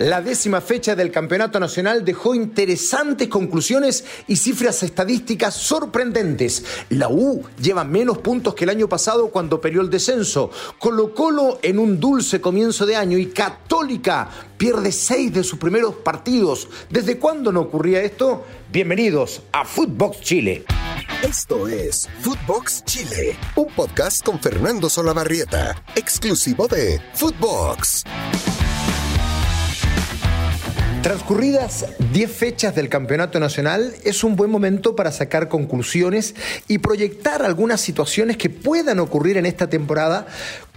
La décima fecha del Campeonato Nacional dejó interesantes conclusiones y cifras estadísticas sorprendentes. La U lleva menos puntos que el año pasado cuando peleó el descenso. Colo Colo en un dulce comienzo de año y Católica pierde seis de sus primeros partidos. ¿Desde cuándo no ocurría esto? Bienvenidos a Footbox Chile. Esto es Footbox Chile, un podcast con Fernando Solabarrieta, exclusivo de Footbox. Transcurridas 10 fechas del Campeonato Nacional, es un buen momento para sacar conclusiones y proyectar algunas situaciones que puedan ocurrir en esta temporada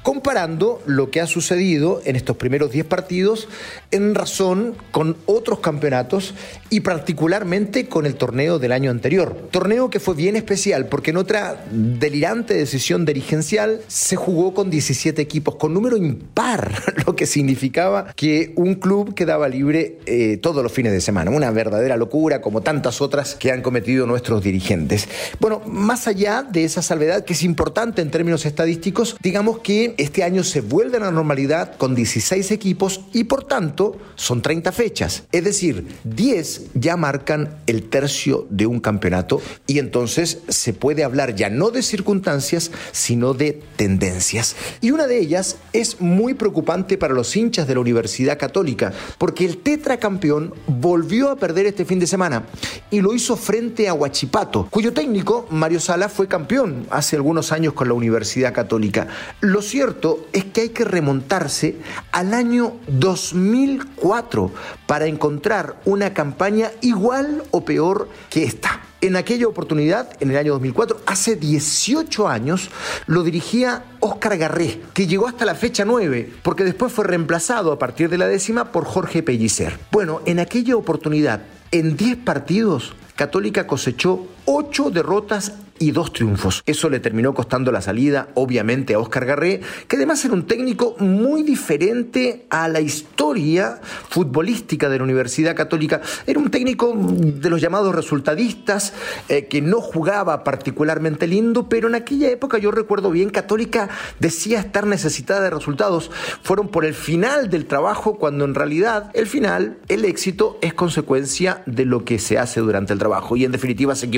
comparando lo que ha sucedido en estos primeros 10 partidos en razón con otros campeonatos y particularmente con el torneo del año anterior. Torneo que fue bien especial porque en otra delirante decisión dirigencial se jugó con 17 equipos, con número impar, lo que significaba que un club quedaba libre eh, todos los fines de semana. Una verdadera locura como tantas otras que han cometido nuestros dirigentes. Bueno, más allá de esa salvedad que es importante en términos estadísticos, digamos que este año se vuelve a la normalidad con 16 equipos y por tanto son 30 fechas. Es decir, 10 ya marcan el tercio de un campeonato y entonces se puede hablar ya no de circunstancias, sino de tendencias. Y una de ellas es muy preocupante para los hinchas de la Universidad Católica, porque el tetracampeón volvió a perder este fin de semana y lo hizo frente a Huachipato, cuyo técnico, Mario Sala, fue campeón hace algunos años con la Universidad Católica. Lo cierto cierto es que hay que remontarse al año 2004 para encontrar una campaña igual o peor que esta. En aquella oportunidad, en el año 2004, hace 18 años, lo dirigía Óscar Garré, que llegó hasta la fecha 9, porque después fue reemplazado a partir de la décima por Jorge Pellicer. Bueno, en aquella oportunidad, en 10 partidos, Católica cosechó 8 derrotas y dos triunfos. Eso le terminó costando la salida, obviamente, a Oscar Garré, que además era un técnico muy diferente a la historia futbolística de la Universidad Católica. Era un técnico de los llamados resultadistas, eh, que no jugaba particularmente lindo, pero en aquella época yo recuerdo bien, Católica decía estar necesitada de resultados. Fueron por el final del trabajo, cuando en realidad el final, el éxito, es consecuencia de lo que se hace durante el trabajo. Y en definitiva se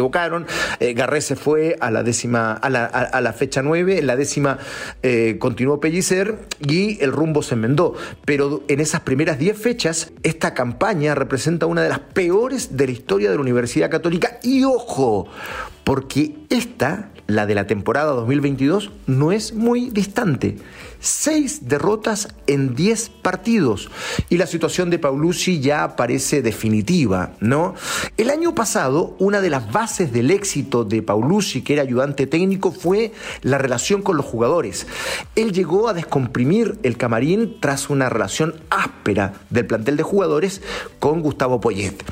Eh, Garré se fue a la décima, a la, fecha 9, la décima eh, continuó Pellicer y el rumbo se enmendó. Pero en esas primeras 10 fechas, esta campaña representa una de las peores de la historia de la Universidad Católica. Y ojo, porque esta, la de la temporada 2022, no es muy distante seis derrotas en diez partidos. Y la situación de Paulucci ya parece definitiva, ¿no? El año pasado, una de las bases del éxito de Paulucci, que era ayudante técnico, fue la relación con los jugadores. Él llegó a descomprimir el camarín tras una relación áspera del plantel de jugadores con Gustavo Poyet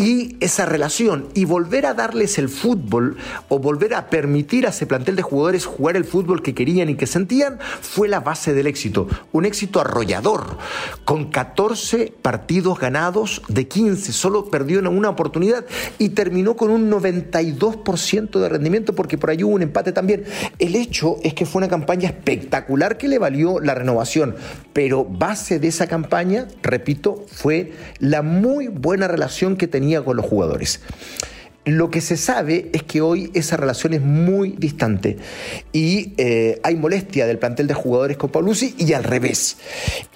y esa relación y volver a darles el fútbol o volver a permitir a ese plantel de jugadores jugar el fútbol que querían y que sentían fue la base del éxito. Un éxito arrollador, con 14 partidos ganados de 15, solo perdió en una oportunidad y terminó con un 92% de rendimiento porque por ahí hubo un empate también. El hecho es que fue una campaña espectacular que le valió la renovación, pero base de esa campaña, repito, fue la muy buena relación que tenía con los jugadores. Lo que se sabe es que hoy esa relación es muy distante y eh, hay molestia del plantel de jugadores con Paulucci y al revés.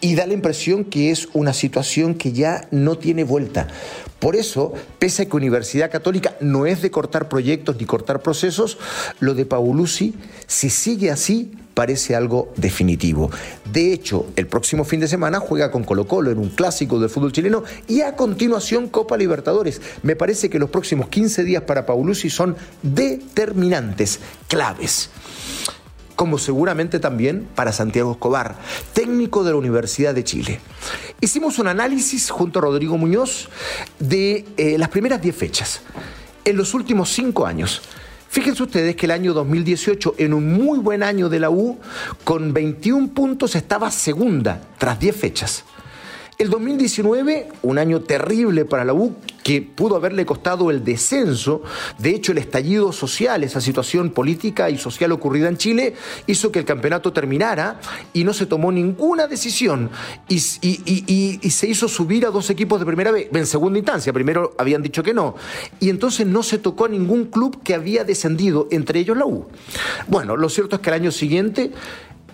Y da la impresión que es una situación que ya no tiene vuelta. Por eso, pese a que Universidad Católica no es de cortar proyectos ni cortar procesos, lo de Paulucci, si sigue así, parece algo definitivo. De hecho, el próximo fin de semana juega con Colo Colo en un clásico del fútbol chileno y a continuación Copa Libertadores. Me parece que los próximos 15 días para Paulucci son determinantes, claves como seguramente también para Santiago Escobar, técnico de la Universidad de Chile. Hicimos un análisis junto a Rodrigo Muñoz de eh, las primeras 10 fechas. En los últimos 5 años, Fíjense ustedes que el año 2018, en un muy buen año de la U, con 21 puntos estaba segunda tras 10 fechas. El 2019, un año terrible para la U, que pudo haberle costado el descenso. De hecho, el estallido social, esa situación política y social ocurrida en Chile, hizo que el campeonato terminara y no se tomó ninguna decisión. Y, se hizo subir a dos equipos de primera vez, en segunda instancia. Primero habían dicho que no. Y entonces no se tocó a ningún club que había descendido, entre ellos la U. Bueno, lo cierto es que el año siguiente,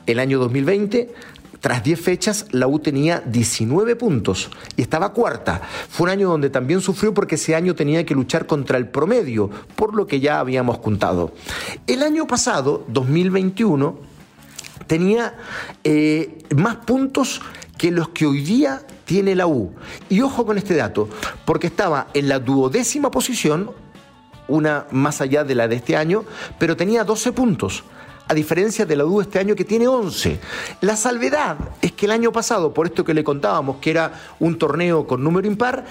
el año 2020, tras 10 fechas, la U tenía 19 puntos y estaba cuarta. Fue un año donde también sufrió porque ese año tenía que luchar contra el promedio, por lo que ya habíamos contado. El año pasado, 2021, tenía eh, más puntos que los que hoy día tiene la U. Y ojo con este dato, porque estaba en la duodécima posición, una más allá de la de este año, pero tenía 12 puntos a diferencia de la U este año que tiene 11. La salvedad es que el año pasado, por esto que le contábamos, que era un torneo con número impar,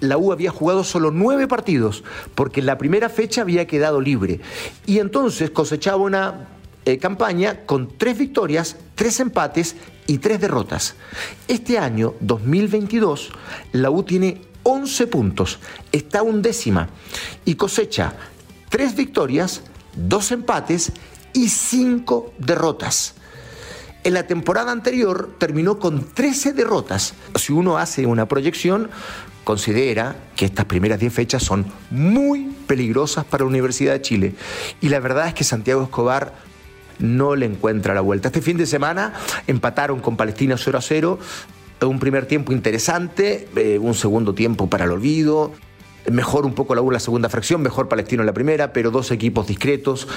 la U había jugado solo nueve partidos, porque en la primera fecha había quedado libre. Y entonces cosechaba una eh, campaña con tres victorias, tres empates y tres derrotas. Este año, 2022, la U tiene 11 puntos, está undécima y cosecha tres victorias, dos empates y cinco derrotas. En la temporada anterior terminó con 13 derrotas. Si uno hace una proyección, considera que estas primeras 10 fechas son muy peligrosas para la Universidad de Chile. Y la verdad es que Santiago Escobar no le encuentra la vuelta. Este fin de semana empataron con Palestina 0 a 0. Un primer tiempo interesante, eh, un segundo tiempo para el olvido. Mejor un poco la U la segunda fracción, mejor Palestino en la primera, pero dos equipos discretos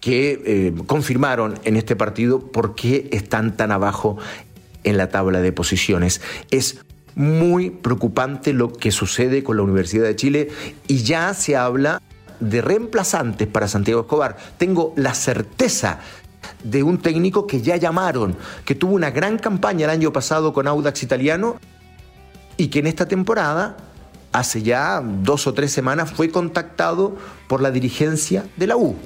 que eh, confirmaron en este partido por qué están tan abajo en la tabla de posiciones. Es muy preocupante lo que sucede con la Universidad de Chile y ya se habla de reemplazantes para Santiago Escobar. Tengo la certeza de un técnico que ya llamaron, que tuvo una gran campaña el año pasado con Audax Italiano y que en esta temporada, hace ya dos o tres semanas, fue contactado por la dirigencia de la U.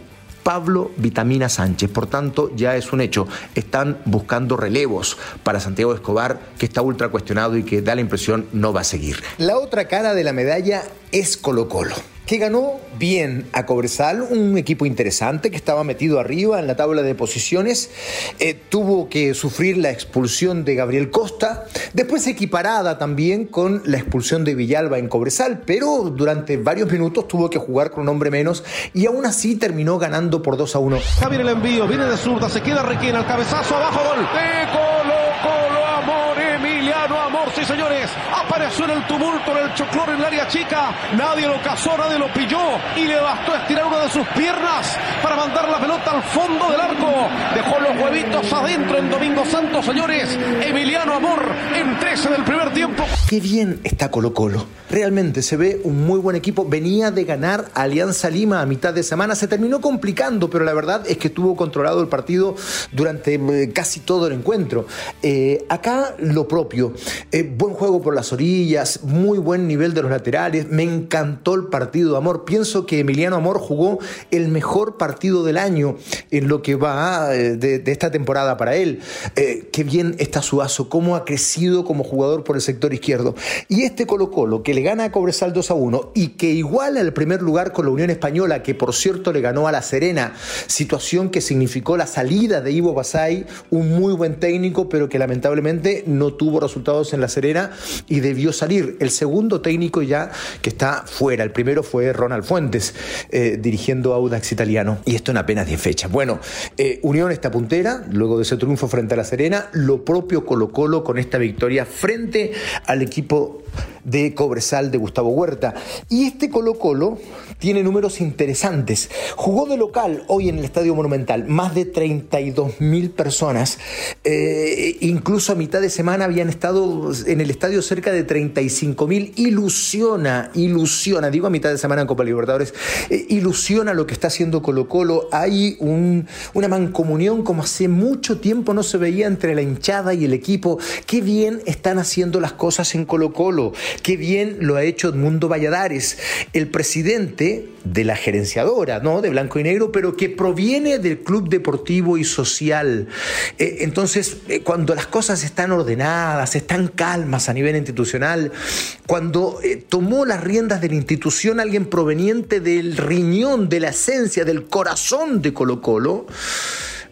Pablo Vitamina Sánchez. Por tanto, ya es un hecho. Están buscando relevos para Santiago Escobar, que está ultra cuestionado y que da la impresión no va a seguir. La otra cara de la medalla es Colo Colo que ganó bien a Cobresal, un equipo interesante que estaba metido arriba en la tabla de posiciones, eh, tuvo que sufrir la expulsión de Gabriel Costa, después equiparada también con la expulsión de Villalba en Cobresal, pero durante varios minutos tuvo que jugar con un hombre menos y aún así terminó ganando por 2 a 1. Javier el envío, viene de zurda, se queda Requena, el cabezazo abajo, gol. Señores, apareció en el tumulto, en el choclor en el área chica, nadie lo cazó, nadie lo pilló y le bastó estirar una de sus piernas para mandar la pelota al fondo del arco, adentro en Domingo Santos, señores, Emiliano Amor en 13 del primer tiempo. Qué bien está Colo Colo, realmente se ve un muy buen equipo, venía de ganar Alianza Lima a mitad de semana, se terminó complicando, pero la verdad es que estuvo controlado el partido durante eh, casi todo el encuentro. Eh, acá lo propio, eh, buen juego por las orillas, muy buen nivel de los laterales, me encantó el partido Amor. Pienso que Emiliano Amor jugó el mejor partido del año en lo que va de, esta temporada para él. Eh, qué bien está Suazo, cómo ha crecido como jugador por el sector izquierdo. Y este Colo Colo, que le gana a Cobresal 2 a 1 y que iguala el primer lugar con la Unión Española, que por cierto le ganó a La Serena, situación que significó la salida de Ivo Basay, un muy buen técnico, pero que lamentablemente no tuvo resultados en La Serena y debió salir. El segundo técnico ya que está fuera. El primero fue Ronald Fuentes, eh, dirigiendo Audax Italiano. Y esto en apenas 10 fechas. Bueno, eh, Unión está puntera, luego de ese triunfo frente a La Serena. Lo propio Colo Colo con esta victoria frente al equipo de Cobresal de Gustavo Huerta. Y este Colo Colo tiene números interesantes. Jugó de local hoy en el Estadio Monumental, más de 32 mil personas. Eh, incluso a mitad de semana habían estado en el estadio cerca de 35 mil. Ilusiona, ilusiona, digo a mitad de semana en Copa Libertadores, eh, ilusiona lo que está haciendo Colo Colo. Hay un, una mancomunión como hace mucho tiempo no se veía entre la hinchada y el equipo. Qué bien están haciendo las cosas en Colo Colo. Qué bien lo ha hecho Edmundo Valladares, el presidente de la gerenciadora, ¿no? De Blanco y Negro, pero que proviene del Club Deportivo y Social. Eh, entonces, eh, cuando las cosas están ordenadas, están calmas a nivel institucional, cuando eh, tomó las riendas de la institución alguien proveniente del riñón, de la esencia, del corazón de Colo Colo,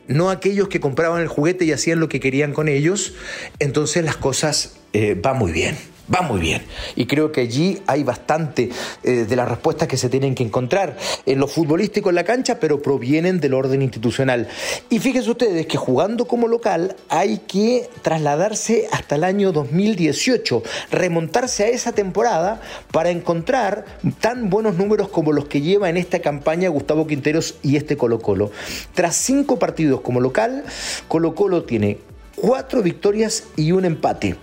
no aquellos que compraban el juguete y hacían lo que querían con ellos, entonces las cosas van muy bien va muy bien. Y creo que allí hay bastante eh, de las respuestas que se tienen que encontrar en lo futbolístico en la cancha, pero provienen del orden institucional. Y fíjense ustedes que jugando como local hay que trasladarse hasta el año 2018, remontarse a esa temporada para encontrar tan buenos números como los que lleva en esta campaña Gustavo Quinteros y este Colo Colo. Tras cinco partidos como local, Colo Colo tiene cuatro victorias y un empate.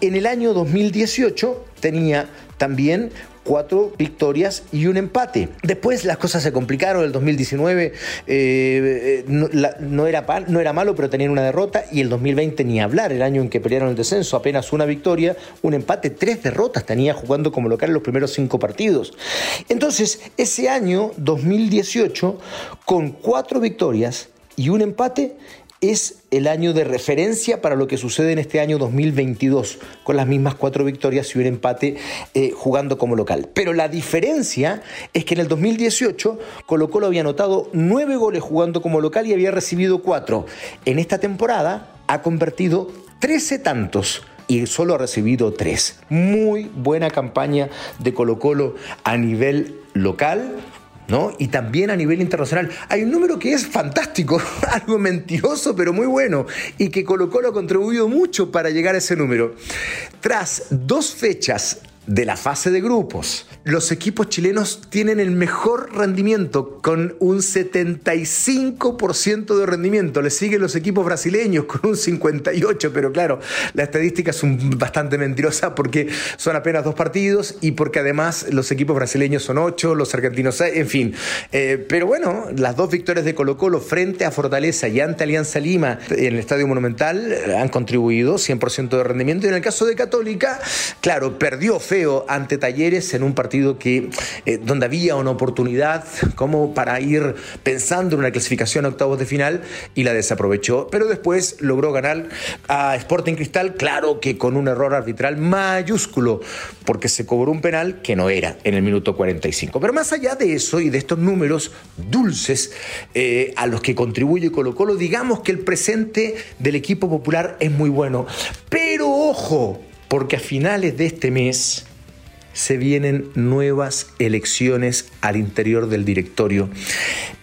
En el año 2018 tenía también cuatro victorias y un empate. Después las cosas se complicaron, el 2019 eh, eh, no, era, no era malo, pero tenían una derrota, y el 2020 ni hablar, el año en que pelearon el descenso, apenas una victoria, un empate, tres derrotas tenía jugando como local en los primeros cinco partidos. Entonces, ese año 2018, con cuatro victorias y un empate, es el año de referencia para lo que sucede en este año 2022, con las mismas cuatro victorias y un empate eh, jugando como local. Pero la diferencia es que en el 2018 Colo Colo había anotado nueve goles jugando como local y había recibido cuatro. En esta temporada ha convertido 13 tantos y solo ha recibido tres. Muy buena campaña de Colo Colo a nivel local y también a nivel internacional. Hay un número que es fantástico, algo mentiroso, pero muy bueno, y que Colo Colo ha contribuido mucho para llegar a ese número. Tras dos fechas de la fase de grupos. Los equipos chilenos tienen el mejor rendimiento con un 75% de rendimiento. Le siguen los equipos brasileños con un 58%, pero claro, la estadística es bastante mentirosa porque son apenas dos partidos y porque además los equipos brasileños son 8, los argentinos 6, en fin. Eh, pero bueno, las dos victorias de Colo Colo frente a Fortaleza y ante Alianza Lima en el Estadio Monumental han contribuido 100% de rendimiento. Y en el caso de Católica, claro, perdió fe ante Talleres en un partido que, eh, donde había una oportunidad como para ir pensando en una clasificación a octavos de final y la desaprovechó. Pero después logró ganar a Sporting Cristal, claro que con un error arbitral mayúsculo, porque se cobró un penal que no era en el minuto 45. Pero más allá de eso y de estos números dulces eh, a los que contribuye Colo Colo, digamos que el presente del equipo popular es muy bueno. Pero ojo, porque a finales de este mes se vienen nuevas elecciones al interior del directorio.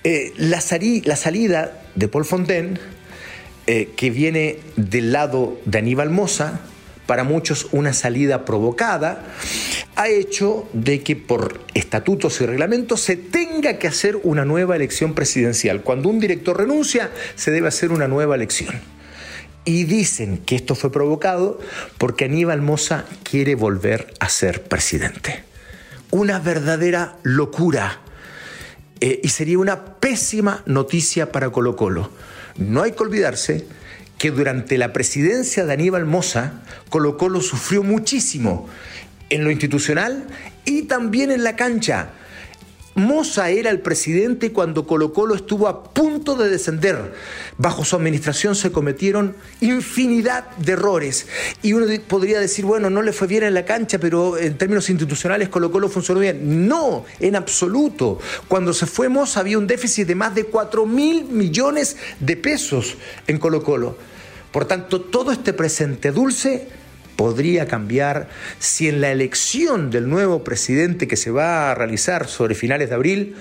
Eh, la, salida de Paul Fontaine, eh, que viene del lado de Aníbal Mosa, para muchos una salida provocada, ha hecho de que por estatutos y reglamentos se tenga que hacer una nueva elección presidencial. Cuando un director renuncia, se debe hacer una nueva elección. Y dicen que esto fue provocado porque Aníbal Mosa quiere volver a ser presidente. Una verdadera locura. Eh, y sería una pésima noticia para Colo Colo. No hay que olvidarse que durante la presidencia de Aníbal Mosa, Colo Colo sufrió muchísimo en lo institucional y también en la cancha. Moza era el presidente cuando Colo Colo estuvo a punto de descender. Bajo su administración se cometieron infinidad de errores. Y uno podría decir, bueno, no le fue bien en la cancha, pero en términos institucionales Colo Colo funcionó bien. No, en absoluto. Cuando se fue Moza había un déficit de más de 4 mil millones de pesos en Colo Colo. Por tanto, todo este presente dulce podría cambiar si en la elección del nuevo presidente que se va a realizar sobre finales de abril,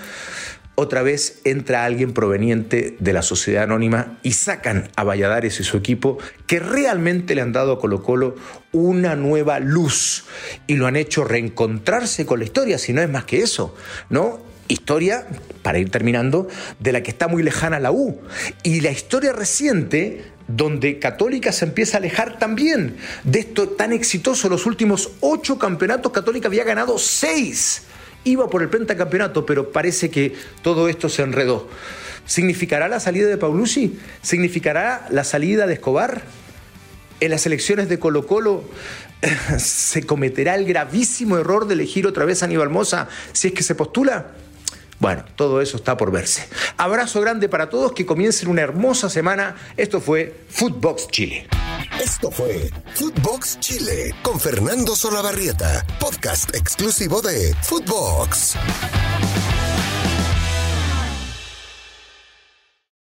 otra vez entra alguien proveniente de la sociedad anónima y sacan a Valladares y su equipo que realmente le han dado a Colo Colo una nueva luz y lo han hecho reencontrarse con la historia, si no es más que eso, ¿no? Historia, para ir terminando, de la que está muy lejana la U. Y la historia reciente donde Católica se empieza a alejar también de esto tan exitoso. Los últimos ocho campeonatos, Católica había ganado seis. Iba por el pentacampeonato, pero parece que todo esto se enredó. ¿Significará la salida de Paulucci? ¿Significará la salida de Escobar? en las elecciones de Colo Colo se cometerá el gravísimo error de elegir otra vez a Aníbal Mosa si es que se postula. Bueno, todo eso está por verse. Abrazo grande para todos, que comiencen una hermosa semana. Esto fue Footbox Chile. Esto fue Footbox Chile con Fernando Solabarrieta, podcast exclusivo de Footbox.